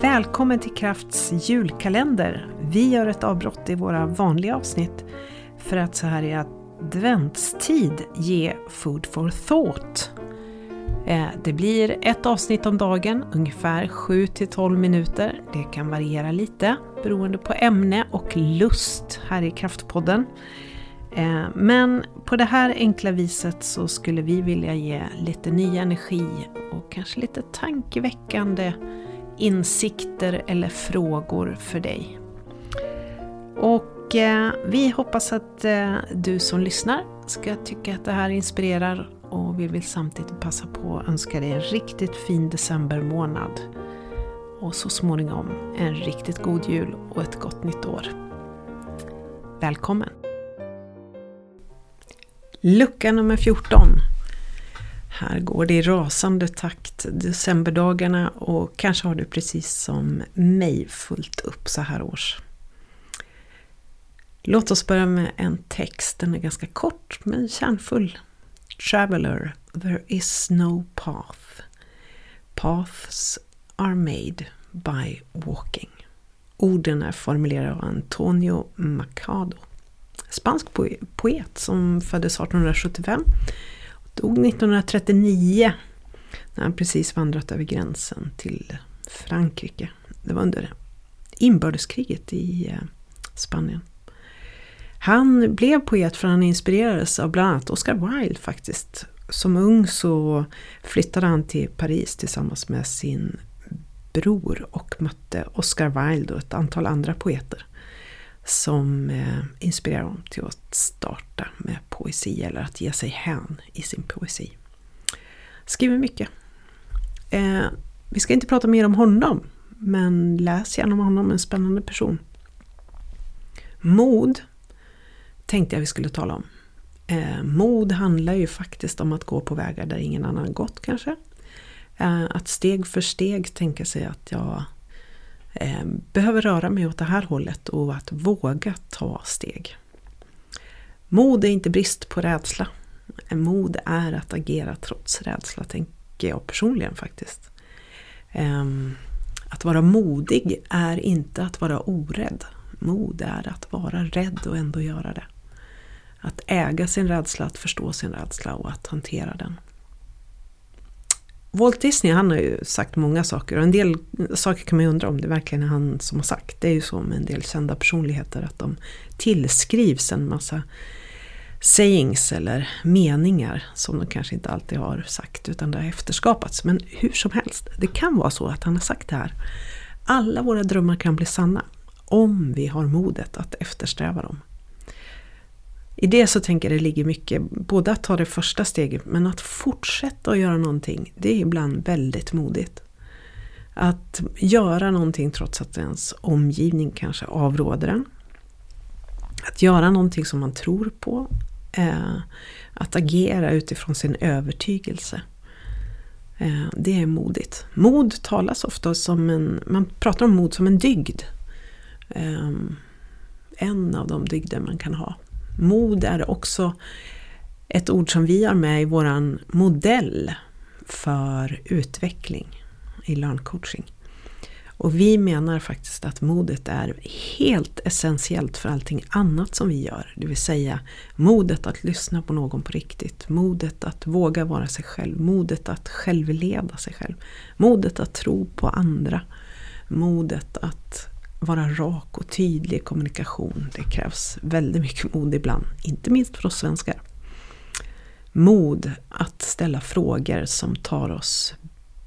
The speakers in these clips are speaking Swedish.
Välkommen till Krafts julkalender. Vi gör ett avbrott i våra vanliga avsnitt för att så här i adventstid ge food for thought. Eh, det blir ett avsnitt om dagen, ungefär 7-12 minuter. Det kan variera lite beroende på ämne och lust här i Kraftpodden. Eh, men på det här enkla viset så skulle vi vilja ge lite ny energi och kanske lite tankeväckande insikter eller frågor för dig. Och eh, vi hoppas att eh, du som lyssnar ska tycka att det här inspirerar och vi vill samtidigt passa på att önska dig en riktigt fin decembermånad. Och så småningom en riktigt god jul och ett gott nytt år. Välkommen! Lucka nummer 14 här går det i rasande takt decemberdagarna och kanske har du precis som mig fullt upp så här års. Låt oss börja med en text, den är ganska kort men kärnfull. Traveler, there is no path. Paths are made by walking. Orden är formulerade av Antonio Machado. Spansk poet som föddes 1875 Dog 1939 när han precis vandrat över gränsen till Frankrike. Det var under inbördeskriget i eh, Spanien. Han blev poet för han inspirerades av bland annat Oscar Wilde faktiskt. Som ung så flyttade han till Paris tillsammans med sin bror och mötte Oscar Wilde och ett antal andra poeter som eh, inspirerar honom till att starta med poesi eller att ge sig hän i sin poesi. Skriver mycket. Eh, vi ska inte prata mer om honom, men läs gärna om honom, en spännande person. Mod tänkte jag vi skulle tala om. Eh, mod handlar ju faktiskt om att gå på vägar där ingen annan gått kanske. Eh, att steg för steg tänka sig att jag Eh, behöver röra mig åt det här hållet och att våga ta steg. Mod är inte brist på rädsla. Mod är att agera trots rädsla, tänker jag personligen faktiskt. Ehm, att vara modig är inte att vara orädd. Mod är att vara rädd och ändå göra det. Att äga sin rädsla, att förstå sin rädsla och att hantera den. Walt Disney han har ju sagt många saker och en del saker kan man ju undra om det verkligen är han som har sagt. Det är ju så med en del kända personligheter att de tillskrivs en massa sayings eller meningar som de kanske inte alltid har sagt utan det har efterskapats. Men hur som helst, det kan vara så att han har sagt det här. Alla våra drömmar kan bli sanna om vi har modet att eftersträva dem. I det så tänker jag det ligger mycket, både att ta det första steget men att fortsätta att göra någonting, det är ibland väldigt modigt. Att göra någonting trots att ens omgivning kanske avråder en. Att göra någonting som man tror på. Eh, att agera utifrån sin övertygelse. Eh, det är modigt. Mod talas ofta som en, man pratar om mod som en dygd. Eh, en av de dygder man kan ha. Mod är också ett ord som vi har med i våran modell för utveckling i Learncoaching. Och vi menar faktiskt att modet är helt essentiellt för allting annat som vi gör. Det vill säga modet att lyssna på någon på riktigt, modet att våga vara sig själv, modet att självleda sig själv, modet att tro på andra, modet att vara rak och tydlig i kommunikation. Det krävs väldigt mycket mod ibland, inte minst för oss svenskar. Mod att ställa frågor som tar oss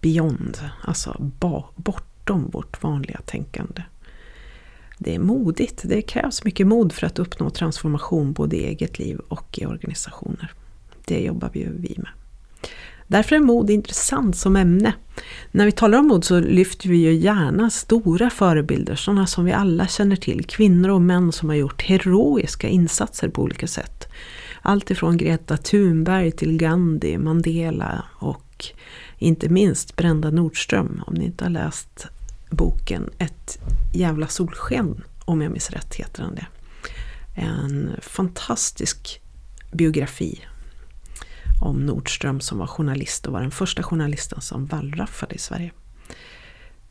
beyond, alltså bortom vårt vanliga tänkande. Det är modigt, det krävs mycket mod för att uppnå transformation både i eget liv och i organisationer. Det jobbar ju vi med. Därför är mod intressant som ämne. När vi talar om mod så lyfter vi ju gärna stora förebilder, sådana som vi alla känner till. Kvinnor och män som har gjort heroiska insatser på olika sätt. Allt ifrån Greta Thunberg till Gandhi, Mandela och inte minst Brenda Nordström. Om ni inte har läst boken Ett jävla solsken, om jag minns rätt heter den det. En fantastisk biografi om Nordström som var journalist och var den första journalisten som wallraffade i Sverige.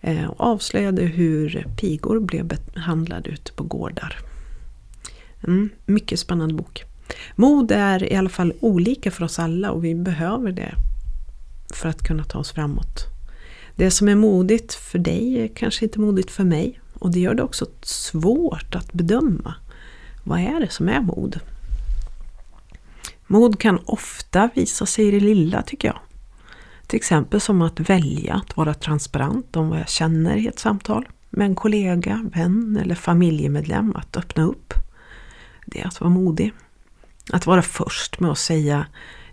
Eh, och avslöjade hur pigor blev behandlade ute på gårdar. Mm, mycket spännande bok. Mod är i alla fall olika för oss alla och vi behöver det för att kunna ta oss framåt. Det som är modigt för dig är kanske inte modigt för mig och det gör det också svårt att bedöma. Vad är det som är mod? Mod kan ofta visa sig i det lilla tycker jag. Till exempel som att välja att vara transparent om vad jag känner i ett samtal med en kollega, vän eller familjemedlem. Att öppna upp. Det är att vara modig. Att vara först med att säga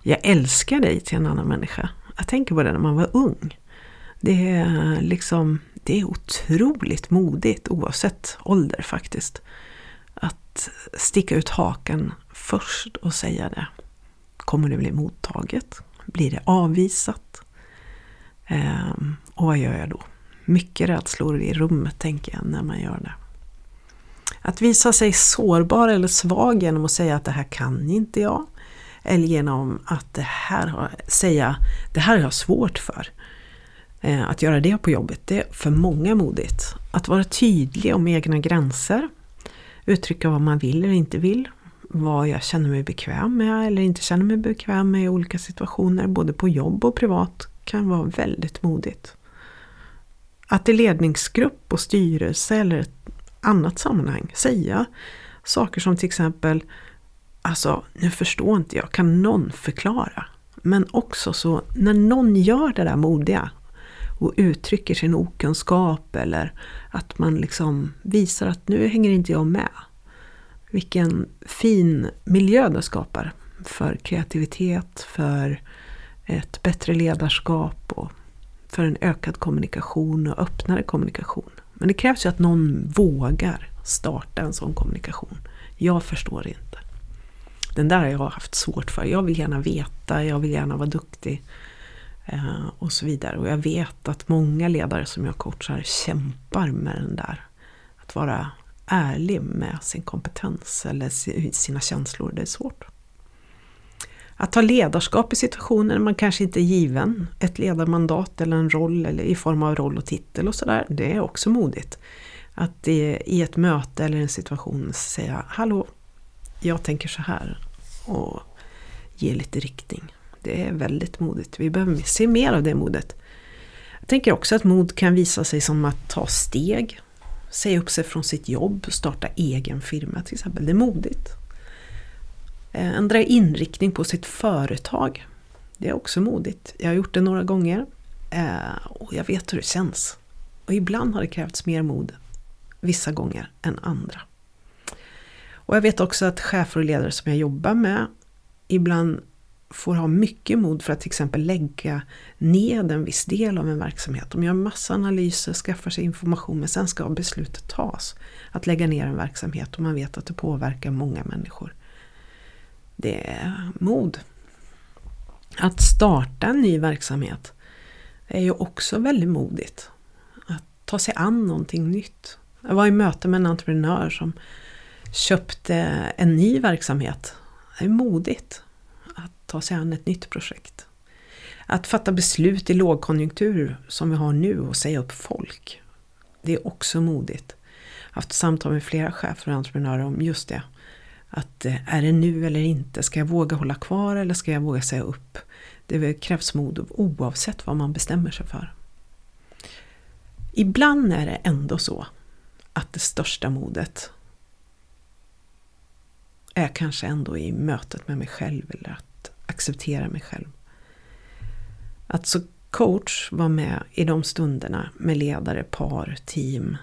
jag älskar dig till en annan människa. Jag tänker på det när man var ung. Det är, liksom, det är otroligt modigt oavsett ålder faktiskt. Att sticka ut hakan först och säga det. Kommer det bli mottaget? Blir det avvisat? Ehm, och vad gör jag då? Mycket rädslor i rummet tänker jag när man gör det. Att visa sig sårbar eller svag genom att säga att det här kan inte jag. Eller genom att det här har, säga det här har jag svårt för. Eh, att göra det på jobbet, det är för många modigt. Att vara tydlig om egna gränser. Uttrycka vad man vill eller inte vill. Vad jag känner mig bekväm med eller inte känner mig bekväm med i olika situationer, både på jobb och privat, kan vara väldigt modigt. Att i ledningsgrupp och styrelse eller ett annat sammanhang säga saker som till exempel Alltså, nu förstår inte jag, kan någon förklara? Men också så, när någon gör det där modiga och uttrycker sin okunskap eller att man liksom visar att nu hänger inte jag med. Vilken fin miljö det skapar för kreativitet, för ett bättre ledarskap och för en ökad kommunikation och öppnare kommunikation. Men det krävs ju att någon vågar starta en sån kommunikation. Jag förstår inte. Den där har jag haft svårt för. Jag vill gärna veta, jag vill gärna vara duktig. Eh, och så vidare. Och jag vet att många ledare som jag coachar kämpar med den där. Att vara ärlig med sin kompetens eller sina känslor, det är svårt. Att ta ledarskap i situationer där man kanske inte är given ett ledarmandat eller en roll eller i form av roll och titel och sådär, det är också modigt. Att i ett möte eller en situation säga Hallå, jag tänker så här och ge lite riktning. Det är väldigt modigt. Vi behöver se mer av det modet. Jag tänker också att mod kan visa sig som att ta steg, säga upp sig från sitt jobb, starta egen firma till exempel. Det är modigt. Eh, ändra inriktning på sitt företag. Det är också modigt. Jag har gjort det några gånger eh, och jag vet hur det känns. Och ibland har det krävts mer mod vissa gånger än andra. Och jag vet också att chefer och ledare som jag jobbar med ibland får ha mycket mod för att till exempel lägga ned en viss del av en verksamhet. De gör massa analyser, skaffar sig information men sen ska beslutet tas. Att lägga ner en verksamhet och man vet att det påverkar många människor. Det är mod. Att starta en ny verksamhet är ju också väldigt modigt. Att ta sig an någonting nytt. Jag var i möte med en entreprenör som köpte en ny verksamhet. Det är modigt ta sig an ett nytt projekt. Att fatta beslut i lågkonjunktur som vi har nu och säga upp folk. Det är också modigt. Jag har haft samtal med flera chefer och entreprenörer om just det. Att eh, är det nu eller inte? Ska jag våga hålla kvar eller ska jag våga säga upp? Det krävs mod oavsett vad man bestämmer sig för. Ibland är det ändå så att det största modet är kanske ändå i mötet med mig själv eller att acceptera mig själv. Att så coach vara med i de stunderna med ledare, par, team.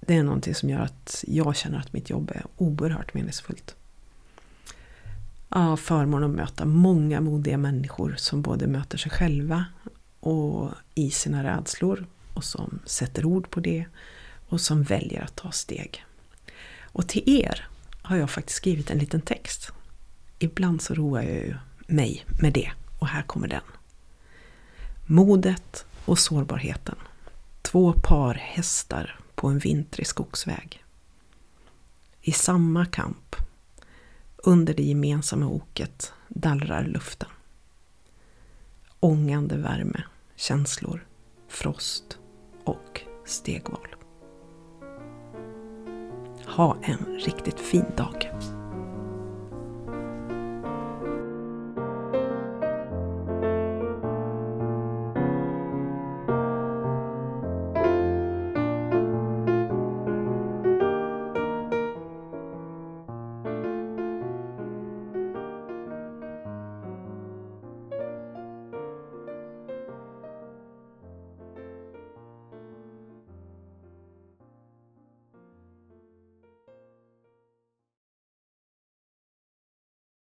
Det är någonting som gör att jag känner att mitt jobb är oerhört meningsfullt. Jag har förmånen att möta många modiga människor som både möter sig själva och i sina rädslor och som sätter ord på det och som väljer att ta steg. Och till er har jag faktiskt skrivit en liten text. Ibland så roar jag ju mig med det och här kommer den. Modet och sårbarheten. Två par hästar på en vintrig skogsväg. I samma kamp. Under det gemensamma oket dallrar luften. Ångande värme, känslor, frost och stegval. Ha en riktigt fin dag!